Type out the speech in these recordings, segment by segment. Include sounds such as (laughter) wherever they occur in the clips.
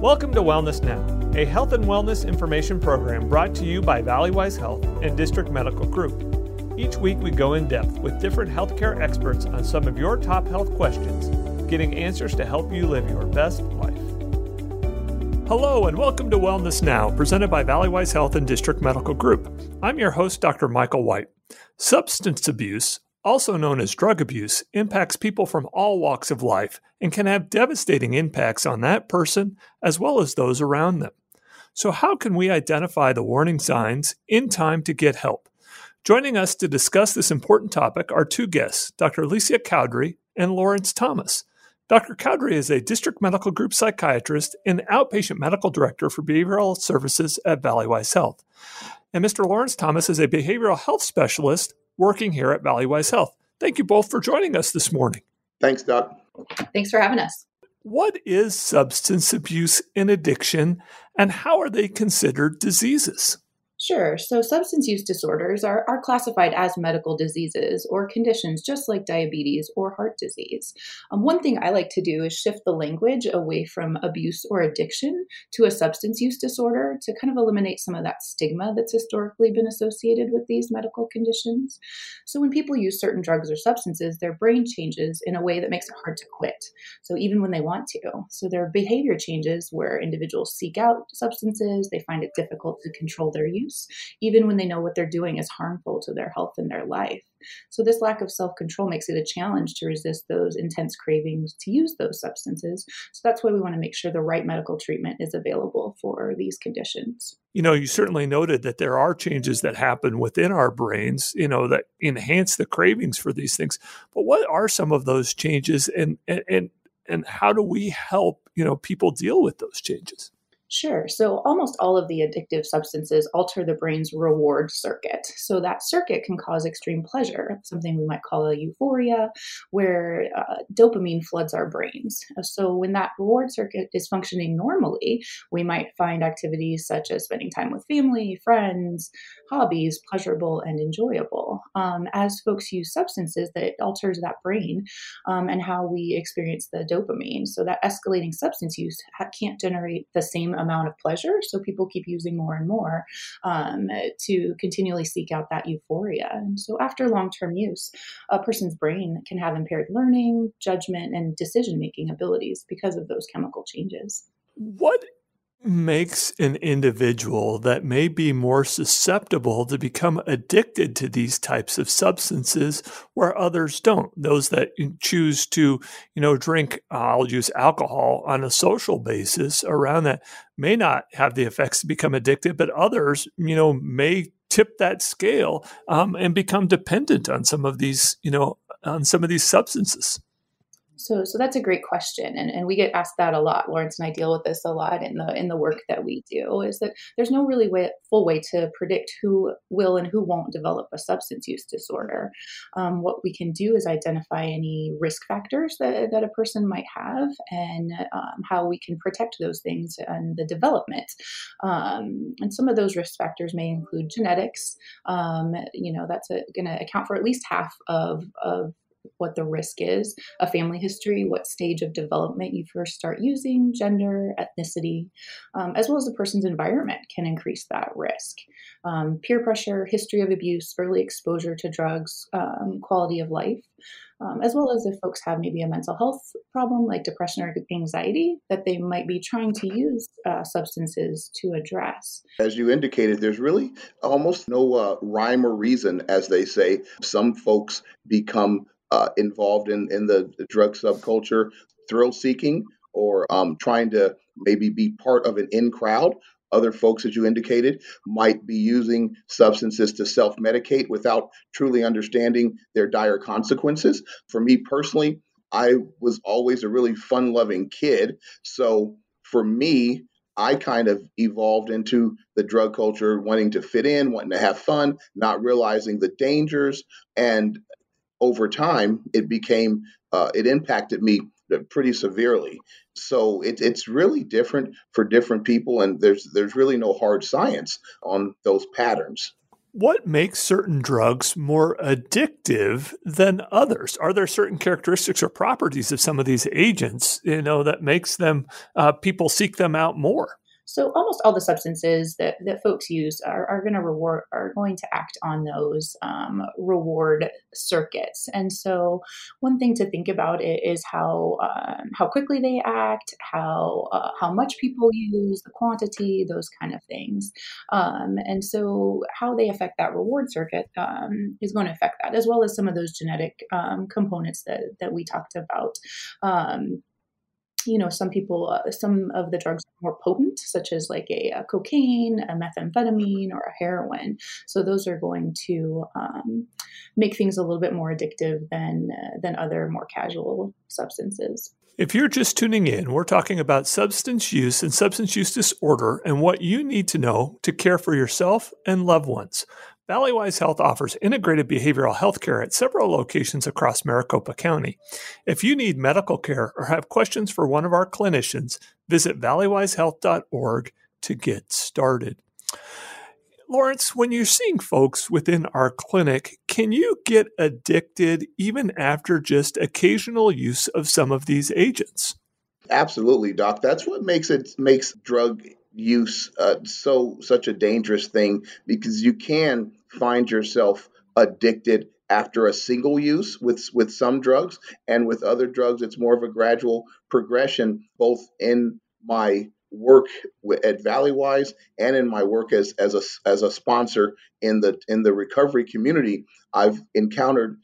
Welcome to Wellness Now, a health and wellness information program brought to you by Valleywise Health and District Medical Group. Each week, we go in depth with different healthcare experts on some of your top health questions, getting answers to help you live your best life. Hello, and welcome to Wellness Now, presented by Valleywise Health and District Medical Group. I'm your host, Dr. Michael White. Substance abuse, also known as drug abuse, impacts people from all walks of life and can have devastating impacts on that person as well as those around them. So, how can we identify the warning signs in time to get help? Joining us to discuss this important topic are two guests, Dr. Alicia Cowdery and Lawrence Thomas. Dr. Cowdery is a district medical group psychiatrist and outpatient medical director for behavioral services at Valleywise Health. And Mr. Lawrence Thomas is a behavioral health specialist working here at Valleywise Health. Thank you both for joining us this morning. Thanks, Doc. Thanks for having us. What is substance abuse and addiction, and how are they considered diseases? Sure. So, substance use disorders are, are classified as medical diseases or conditions, just like diabetes or heart disease. Um, one thing I like to do is shift the language away from abuse or addiction to a substance use disorder to kind of eliminate some of that stigma that's historically been associated with these medical conditions. So, when people use certain drugs or substances, their brain changes in a way that makes it hard to quit. So, even when they want to. So, their behavior changes where individuals seek out substances, they find it difficult to control their use even when they know what they're doing is harmful to their health and their life. So, this lack of self control makes it a challenge to resist those intense cravings to use those substances. So, that's why we want to make sure the right medical treatment is available for these conditions. You know, you certainly noted that there are changes that happen within our brains, you know, that enhance the cravings for these things. But what are some of those changes and, and, and, and how do we help, you know, people deal with those changes? Sure. So almost all of the addictive substances alter the brain's reward circuit. So that circuit can cause extreme pleasure, something we might call a euphoria, where uh, dopamine floods our brains. So when that reward circuit is functioning normally, we might find activities such as spending time with family, friends, hobbies pleasurable and enjoyable. Um, as folks use substances, that alters that brain um, and how we experience the dopamine. So that escalating substance use can't generate the same amount of pleasure. So people keep using more and more um, to continually seek out that euphoria. And so after long term use, a person's brain can have impaired learning, judgment, and decision making abilities because of those chemical changes. What makes an individual that may be more susceptible to become addicted to these types of substances where others don't. Those that choose to you know drink uh, i'll use alcohol on a social basis around that may not have the effects to become addicted but others you know may tip that scale um, and become dependent on some of these you know on some of these substances so, so that's a great question, and, and we get asked that a lot. Lawrence and I deal with this a lot in the in the work that we do. Is that there's no really way, full way to predict who will and who won't develop a substance use disorder. Um, what we can do is identify any risk factors that, that a person might have, and um, how we can protect those things and the development. Um, and some of those risk factors may include genetics. Um, you know, that's going to account for at least half of of what the risk is, a family history, what stage of development you first start using, gender, ethnicity, um, as well as the person's environment can increase that risk. Um, peer pressure, history of abuse, early exposure to drugs, um, quality of life. Um, as well as if folks have maybe a mental health problem like depression or anxiety that they might be trying to use uh, substances to address. As you indicated, there's really almost no uh, rhyme or reason, as they say. Some folks become uh, involved in, in the, drug subculture, thrill seeking, or um, trying to maybe be part of an in crowd. Other folks, as you indicated, might be using substances to self medicate without truly understanding their dire consequences. For me personally, I was always a really fun loving kid. So for me, I kind of evolved into the drug culture, wanting to fit in, wanting to have fun, not realizing the dangers. And over time, it became uh, it impacted me pretty severely. So it, it's really different for different people, and there's there's really no hard science on those patterns. what makes certain drugs more addictive than others? Are there certain characteristics or properties of some of these agents, you know, that makes them uh, people seek them out more? So almost all the substances that, that folks use are, are going to reward are going to act on those um, reward circuits. And so one thing to think about is how um, how quickly they act, how uh, how much people use, the quantity, those kind of things. Um, and so how they affect that reward circuit um, is going to affect that, as well as some of those genetic um, components that that we talked about um, you know, some people, uh, some of the drugs are more potent, such as like a, a, cocaine, a methamphetamine, or a heroin. So those are going to um, make things a little bit more addictive than uh, than other more casual substances. If you're just tuning in, we're talking about substance use and substance use disorder and what you need to know to care for yourself and loved ones. Valleywise Health offers integrated behavioral health care at several locations across Maricopa County. If you need medical care or have questions for one of our clinicians, visit valleywisehealth.org to get started. Lawrence, when you're seeing folks within our clinic, can you get addicted even after just occasional use of some of these agents? Absolutely, doc. That's what makes it makes drug use uh, so such a dangerous thing because you can find yourself addicted after a single use with with some drugs and with other drugs it's more of a gradual progression both in my work at Valleywise and in my work as as a as a sponsor in the in the recovery community. I've encountered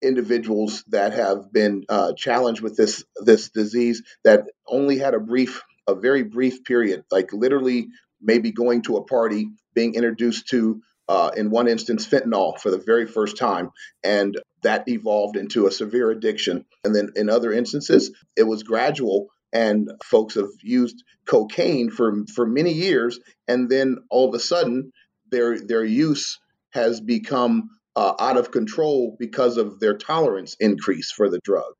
individuals that have been uh, challenged with this this disease that only had a brief a very brief period like literally maybe going to a party being introduced to uh, in one instance, fentanyl for the very first time, and that evolved into a severe addiction. And then in other instances, it was gradual, and folks have used cocaine for for many years, and then all of a sudden, their their use has become uh, out of control because of their tolerance increase for the drug.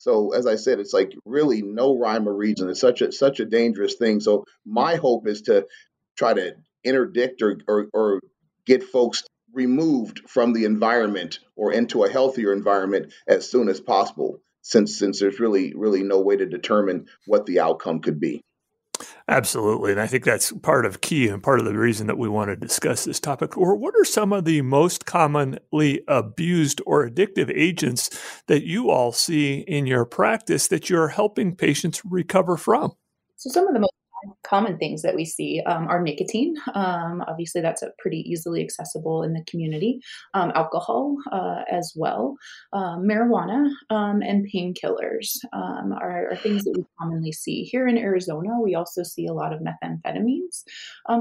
So as I said, it's like really no rhyme or reason. It's such a such a dangerous thing. So my hope is to try to interdict or, or, or get folks removed from the environment or into a healthier environment as soon as possible since since there's really really no way to determine what the outcome could be Absolutely. And I think that's part of key and part of the reason that we want to discuss this topic. Or what are some of the most commonly abused or addictive agents that you all see in your practice that you're helping patients recover from? So, some of the most common things that we see um, are nicotine. Um, obviously, that's a pretty easily accessible in the community. Um, alcohol uh, as well, um, marijuana, um, and painkillers um, are, are, things that we commonly see here in Arizona. We also see a lot of methamphetamines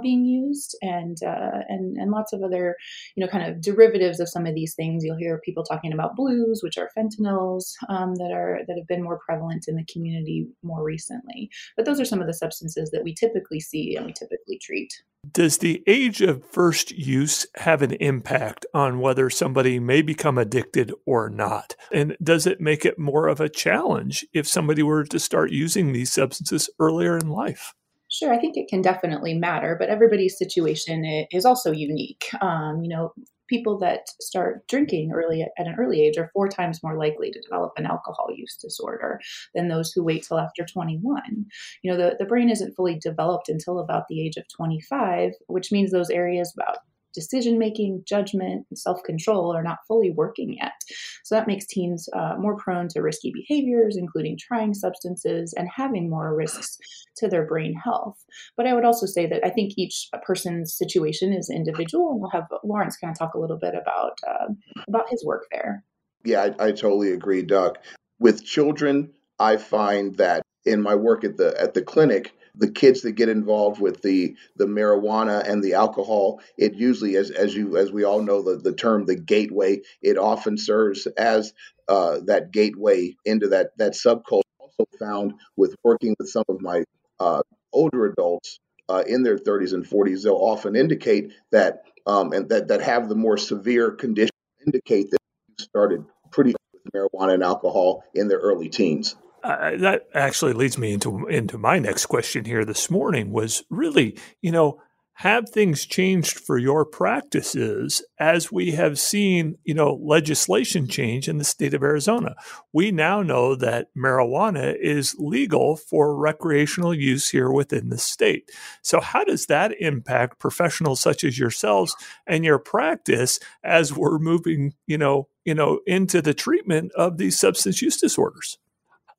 being used, and uh, and and lots of other, you know, kind of derivatives of some of these things. You'll hear people talking about blues, which are fentanyls that are that have been more prevalent in the community more recently. But those are some of the substances that we typically see and we typically treat. Does the age of first use have an impact on whether somebody may become addicted or not? And does it make it more of a challenge if somebody were to start using these substances earlier in life? Sure, I think it can definitely matter, but everybody's situation is also unique. Um, you know, people that start drinking early at an early age are four times more likely to develop an alcohol use disorder than those who wait till after 21. You know, the, the brain isn't fully developed until about the age of 25, which means those areas about decision making, judgment, and self control are not fully working yet. So that makes teens uh, more prone to risky behaviors, including trying substances and having more risks to their brain health. But I would also say that I think each person's situation is individual, and we'll have Lawrence kind of talk a little bit about uh, about his work there. Yeah, I, I totally agree, Doc. With children, I find that in my work at the at the clinic, the kids that get involved with the the marijuana and the alcohol it usually as as you as we all know the, the term the gateway it often serves as uh, that gateway into that that subculture. Also found with working with some of my uh, older adults uh, in their 30s and 40s they'll often indicate that um, and that that have the more severe condition indicate that you started pretty with marijuana and alcohol in their early teens uh, that actually leads me into into my next question here this morning was really, you know, have things changed for your practices as we have seen, you know, legislation change in the state of Arizona? We now know that marijuana is legal for recreational use here within the state. So how does that impact professionals such as yourselves and your practice as we're moving, you know, you know, into the treatment of these substance use disorders?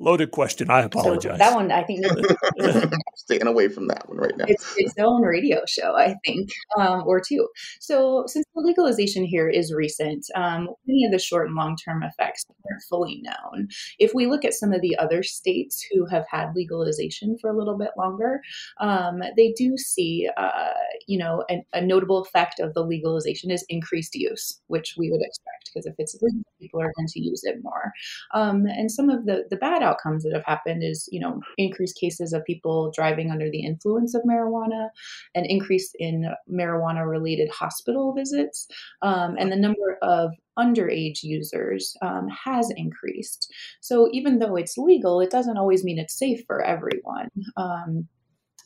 Loaded question. I apologize. So that one, I think, (laughs) (laughs) staying away from that one right now. It's its own radio show, I think, um, or two. So, since the legalization here is recent, um, many of the short and long term effects aren't fully known. If we look at some of the other states who have had legalization for a little bit longer, um, they do see, uh, you know, a, a notable effect of the legalization is increased use, which we would expect because if it's legal, people are going to use it more. Um, and some of the the bad outcomes that have happened is, you know, increased cases of people driving under the influence of marijuana, an increase in marijuana related hospital visits, um, and the number of underage users um, has increased. So even though it's legal, it doesn't always mean it's safe for everyone. Um,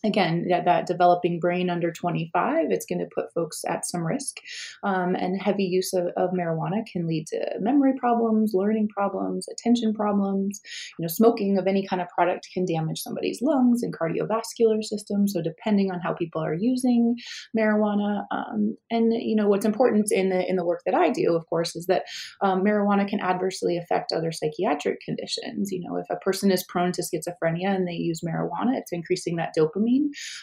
again that, that, developing brain under 25 it's going to put folks at some risk. Um, and heavy use of, of, marijuana can lead to memory problems learning problems attention problems. You know smoking of any kind of product can damage somebody's lungs and cardiovascular system so depending on how people are using marijuana um, and you know what's important in the in the work that i do of course is that um, marijuana can adversely affect other psychiatric conditions. You know if a person is prone to schizophrenia and they use marijuana it's increasing that dopamine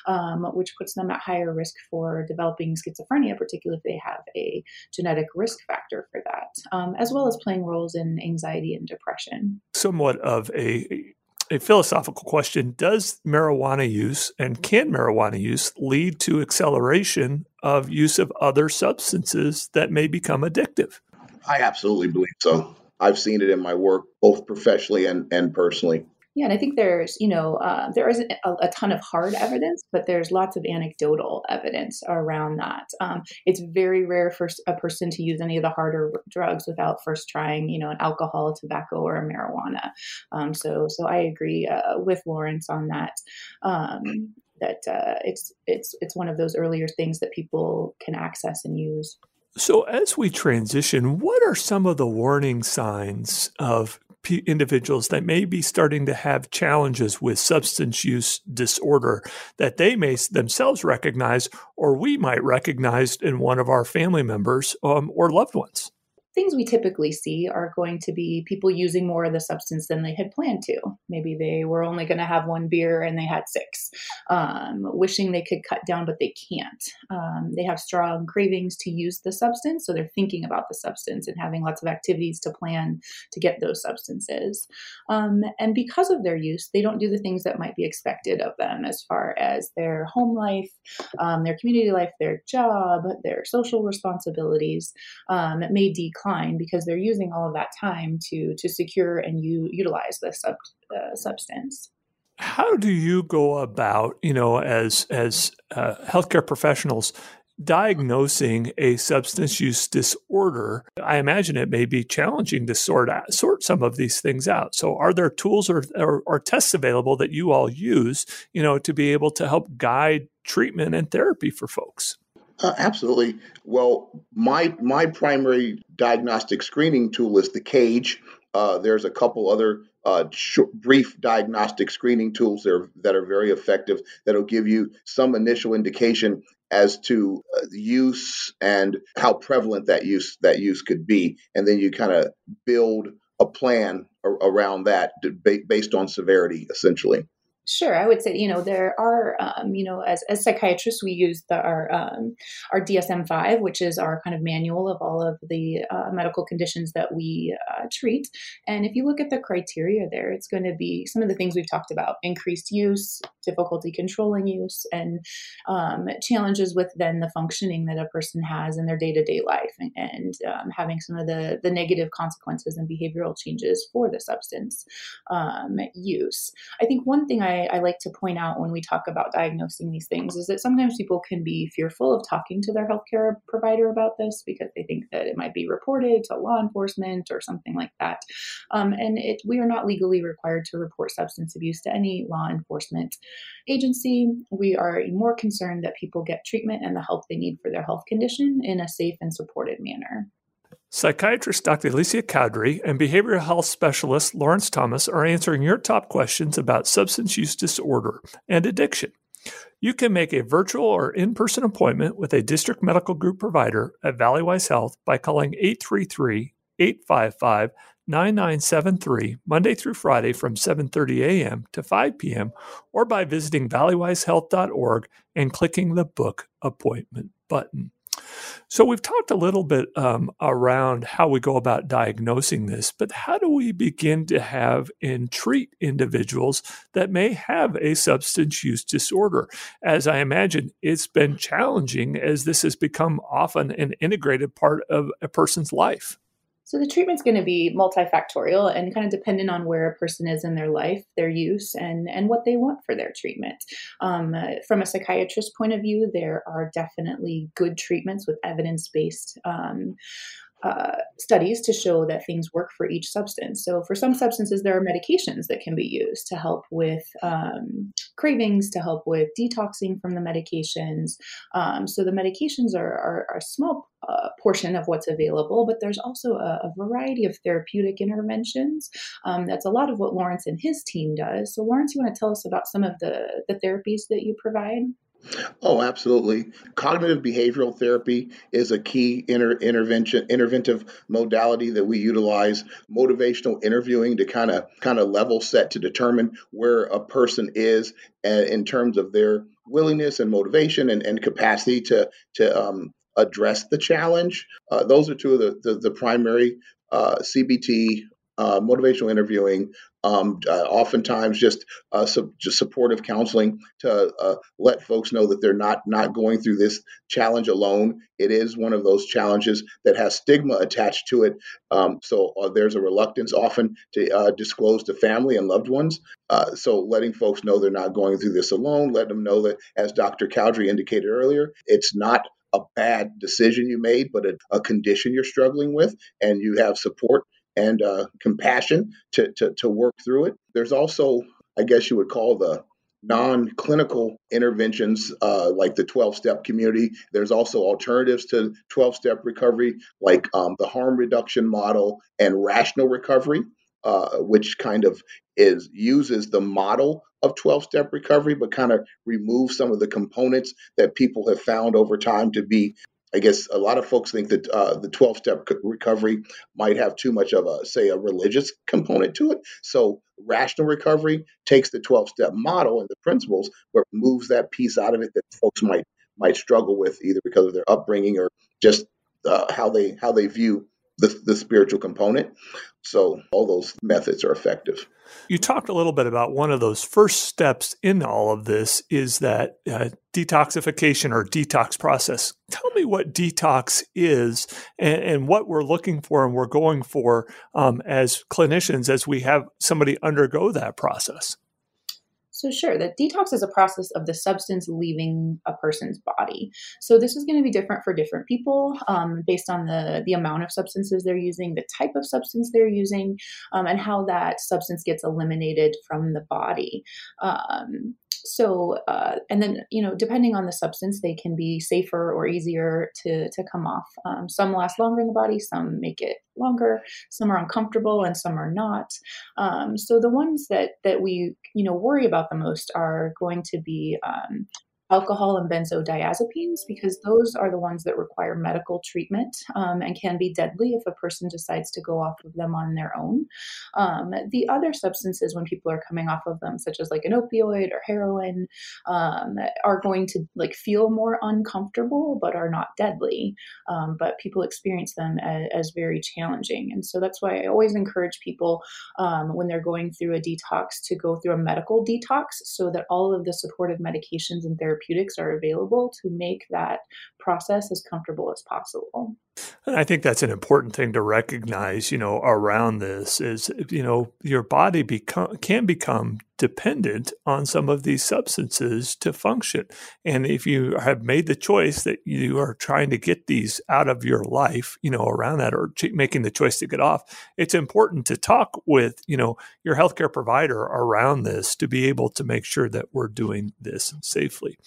um, which puts them at higher risk for developing schizophrenia, particularly if they have a genetic risk factor for that, um, as well as playing roles in anxiety and depression. Somewhat of a a philosophical question Does marijuana use and can marijuana use lead to acceleration of use of other substances that may become addictive? I absolutely believe so. I've seen it in my work, both professionally and, and personally. Yeah, and I think there's, you know, uh, there isn't a, a, ton of hard evidence, but there's lots of anecdotal evidence around that. Um, it's very rare for a person to use any of the harder drugs without first trying, you know, an alcohol, tobacco, or a marijuana. Um, so, so I agree uh, with Lawrence on that. Um, that uh, it's it's it's one of those earlier things that people can access and use. So, as we transition, what are some of the warning signs of individuals that may be starting to have challenges with substance use disorder that they may themselves recognize or we might recognize in one of our family members um, or loved ones things we typically see are going to be people using more of the substance than they had planned to. Maybe they were only going to have one beer and they had six, um, wishing they could cut down, but they can't. Um, they have strong cravings to use the substance, so they're thinking about the substance and having lots of activities to plan to get those substances. Um, and because of their use, they don't do the things that might be expected of them as far as their home life, um, their community life, their job, their social responsibilities. Um, it may decrease decline because they're using all of that time to to secure and you utilize this sub, uh, substance. How do you go about you know as as uh, healthcare professionals diagnosing a substance use disorder? I imagine it may be challenging to sort out, sort some of these things out. So are there tools or, or, or tests available that you all use you know to be able to help guide treatment and therapy for folks uh, absolutely. Well, my my primary diagnostic screening tool is the Cage. Uh, there's a couple other uh, short, brief diagnostic screening tools that are, that are very effective that'll give you some initial indication as to uh, use and how prevalent that use that use could be, and then you kind of build a plan around that based on severity, essentially. Sure, I would say you know there are um, you know as, as psychiatrists we use the, our um, our DSM five, which is our kind of manual of all of the uh, medical conditions that we uh, treat. And if you look at the criteria there, it's going to be some of the things we've talked about: increased use, difficulty controlling use, and um, challenges with then the functioning that a person has in their day to day life, and, and um, having some of the the negative consequences and behavioral changes for the substance um, use. I think one thing I I, I, like to point out when we talk about diagnosing these things is that sometimes people can be fearful of talking to their healthcare provider about this because they think that it might be reported to law enforcement or something like that. Um, and it, we are not legally required to report substance abuse to any law enforcement agency. We are more concerned that people get treatment and the help they need for their health condition in a safe and supported manner. Psychiatrist Dr. Alicia Cowdery and behavioral health specialist Lawrence Thomas are answering your top questions about substance use disorder and addiction. You can make a virtual or in person appointment with a district medical group provider at Valleywise Health by calling 833 855 9973 Monday through Friday from 7:30 a.m. to 5 p.m. or by visiting valleywisehealth.org and clicking the book appointment button. So, we've talked a little bit um, around how we go about diagnosing this, but how do we begin to have and treat individuals that may have a substance use disorder? As I imagine, it's been challenging as this has become often an integrated part of a person's life. So the treatment's going to be multifactorial and kind of dependent on where a person is in their life, their use, and and what they want for their treatment. Um, uh, from a psychiatrist point of view, there are definitely good treatments with evidence based. Um, uh, studies to show that things work for each substance. So, for some substances, there are medications that can be used to help with um, cravings, to help with detoxing from the medications. Um, so, the medications are, are, are a small uh, portion of what's available, but there's also a, a variety of therapeutic interventions. Um, that's a lot of what Lawrence and his team does. So, Lawrence, you want to tell us about some of the, the therapies that you provide? Oh, absolutely. Cognitive behavioral therapy is a key inter- intervention interventive modality that we utilize. Motivational interviewing to kind of kind of level set to determine where a person is in terms of their willingness and motivation and, and capacity to to um, address the challenge. Uh, those are two of the the, the primary uh, CBT uh, motivational interviewing, um, uh, oftentimes just uh, just supportive counseling to uh, let folks know that they're not not going through this challenge alone. It is one of those challenges that has stigma attached to it. Um, so uh, there's a reluctance often to uh, disclose to family and loved ones. so letting folks know they're not going through this alone, let them know that, as Dr. Cowdery indicated earlier, it's not a bad decision you made, but a, a condition you're struggling with, and you have support and uh, compassion to, to, to work through it. There's also, I guess you would call the non clinical interventions uh, like the 12 step community. There's also alternatives to 12 step recovery, like um, the harm reduction model and rational recovery. Uh, which kind of is uses the model of 12 step recovery, but kind of removes some of the components that people have found over time to be I guess a lot of folks think that uh, the 12 step recovery might have too much of a, say, a religious component to it. So, rational recovery takes the 12 step model and the principles, but moves that piece out of it that folks might might struggle with either because of their upbringing or just uh, how they how they view the, the spiritual component. So all those methods are effective. You talked a little bit about one of those first steps in all of this is that uh, detoxification or detox process. Tell me what detox is and, and what we're looking for and we're going for um, as clinicians as we have somebody undergo that process. So, sure, the detox is a process of the substance leaving a person's body. So, this is going to be different for different people um, based on the, the amount of substances they're using, the type of substance they're using, um, and how that substance gets eliminated from the body. Um, so, uh, and then, you know, depending on the substance, they can be safer or easier to, to come off. Um, some last longer in the body, some make it longer, some are uncomfortable, and some are not. Um, so the ones that, that we, you know, worry about the most are going to be um, alcohol and benzodiazepines because those are the ones that require medical treatment um, and can be deadly if a person decides to go off of them on their own. Um, the other substances, when people are coming off of them, such as like an opioid or heroin, um, are going to like feel more uncomfortable but are not deadly. Um, but people experience them as, as, very challenging, and so that's why I always encourage people um, when they're going through a detox to go through a medical detox so that all of the supportive medications and therapies therapeutics are available to make that process as comfortable as possible. And I think that's an important thing to recognize, you know, around this is, you know, your body become can become dependent on some of these substances to function. And if you have made the choice that you are trying to get these out of your life, you know, around that or making the choice to get off, it's important to talk with, you know, your healthcare provider around this to be able to make sure that we're doing this safely.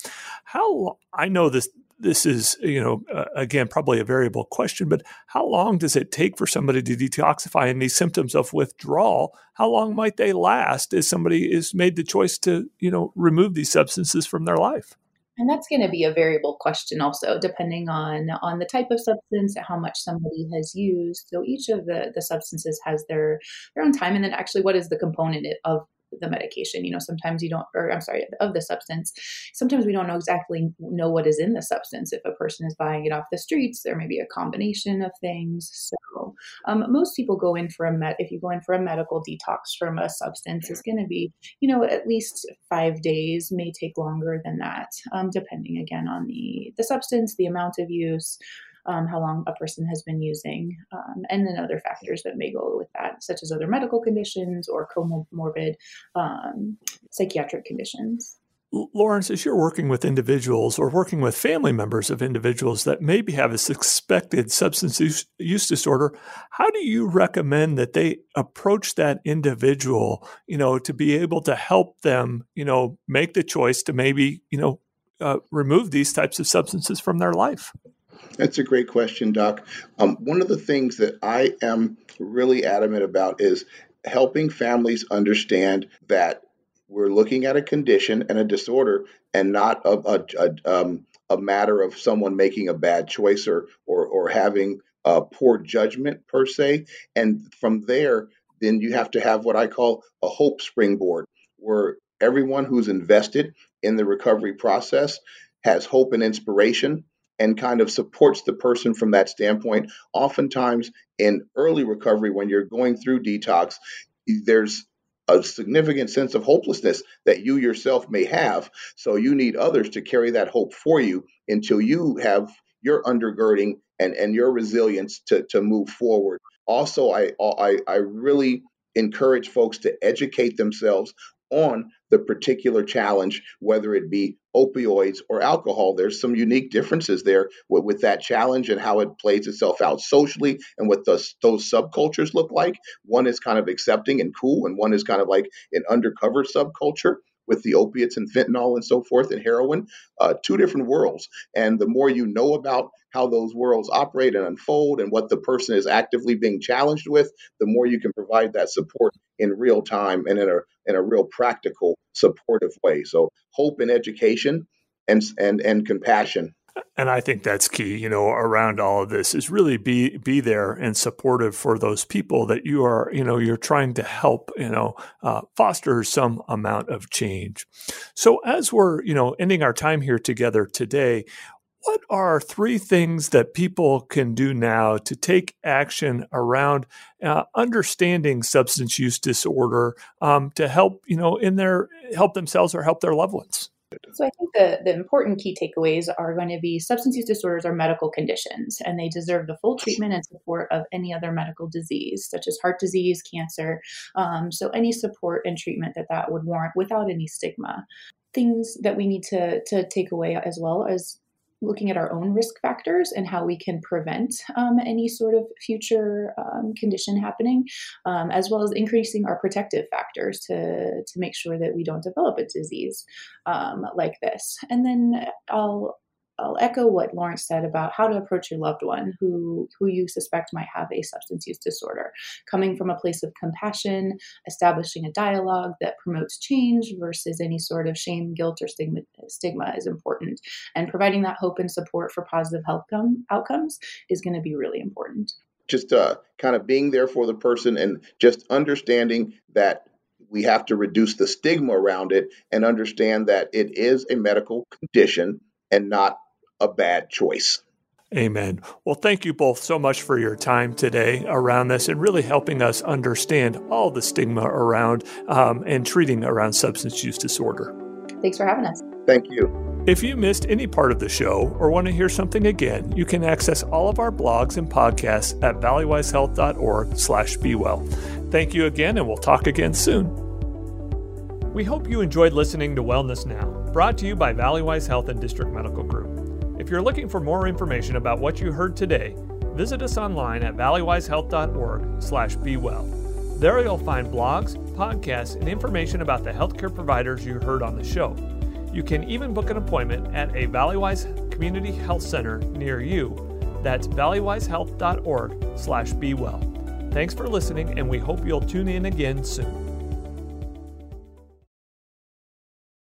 How I know this this is, you know, uh, again, probably a variable question, but how long does it take for somebody to detoxify and these symptoms of withdrawal? How long might they last as somebody is made the choice to, you know, remove these substances from their life? And that's going to be a variable question also, depending on on the type of substance, how much somebody has used. So each of the the substances has their their own time, and then actually, what is the component of the medication. You know, sometimes you don't, or I'm sorry, of the substance. Sometimes we don't know exactly know what is in the substance. If a person is buying it off the streets, there may be a combination of things. So um, most people go in for a med. If you go in for a medical detox from a substance, it's going to be, you know, at least five days. May take longer than that, um, depending again on the the substance, the amount of use um, how long a person has been using, um, and then other factors that may go with that, such as other medical conditions or comorbid um, psychiatric conditions. Lawrence, as you're working with individuals or working with family members of individuals that maybe have a suspected substance use, disorder, how do you recommend that they approach that individual, you know, to be able to help them, you know, make the choice to maybe, you know, uh, remove these types of substances from their life? That's a great question, Doc. Um, one of the things that I am really adamant about is helping families understand that we're looking at a condition and a disorder and not a, a, a, um, a matter of someone making a bad choice or, or, or having poor judgment per se. And from there, then you have to have what I call a hope springboard, where everyone who's invested in the recovery process has hope and inspiration and kind of supports the person from that standpoint. Oftentimes, in early recovery, when you're going through detox, there's a significant sense of hopelessness that you yourself may have. So you need others to carry that hope for you until you have your undergirding and, and your resilience to, to move forward. Also, I, I, I really encourage folks to educate themselves on the particular challenge, whether it be opioids or alcohol. There's some unique differences there with, with that challenge and how it plays itself out socially and what the, those subcultures look like. One is kind of accepting and cool, and one is kind of like an undercover subculture with the opiates and fentanyl and so forth and heroin, uh, two different worlds. And the more you know about how those worlds operate and unfold and what the person is actively being challenged with, the more you can provide that support in real time and in a in a real practical supportive way. So hope and education and and and compassion and I think that's key, you know, around all of this is really be be there and supportive for those people that you are, you know, you're trying to help, you know, uh, foster some amount of change. So as we're, you know, ending our time here together today, what are three things that people can do now to take action around uh, understanding substance use disorder um, to help, you know, in their help themselves or help their loved ones? So I think the, the important key takeaways are going to be substance use disorders are medical conditions and they deserve the full treatment and support of any other medical disease, such as heart disease, cancer. Um, so any support and treatment that that would warrant without any stigma things that we need to to take away as well as looking at our own risk factors and how we can prevent um, any sort of future um, condition happening, um, as well as increasing our protective factors to, to make sure that we don't develop a disease um, like this. And then I'll I'll echo what Lawrence said about how to approach your loved one who who you suspect might have a substance use disorder. Coming from a place of compassion, establishing a dialogue that promotes change versus any sort of shame, guilt, or stigma, stigma is important. And providing that hope and support for positive health com- outcomes is going to be really important. Just uh, kind of being there for the person and just understanding that we have to reduce the stigma around it and understand that it is a medical condition and not a bad choice. Amen. Well, thank you both so much for your time today around this and really helping us understand all the stigma around um, and treating around substance use disorder. Thanks for having us. Thank you. If you missed any part of the show or want to hear something again, you can access all of our blogs and podcasts at valleywisehealth.org slash be well. Thank you again, and we'll talk again soon. We hope you enjoyed listening to Wellness Now, brought to you by Valleywise Health and District Medical Group. If you're looking for more information about what you heard today, visit us online at valleywisehealth.org slash bewell. There you'll find blogs, podcasts, and information about the healthcare providers you heard on the show. You can even book an appointment at a Valleywise Community Health Center near you. That's valleywisehealth.org slash bewell. Thanks for listening, and we hope you'll tune in again soon.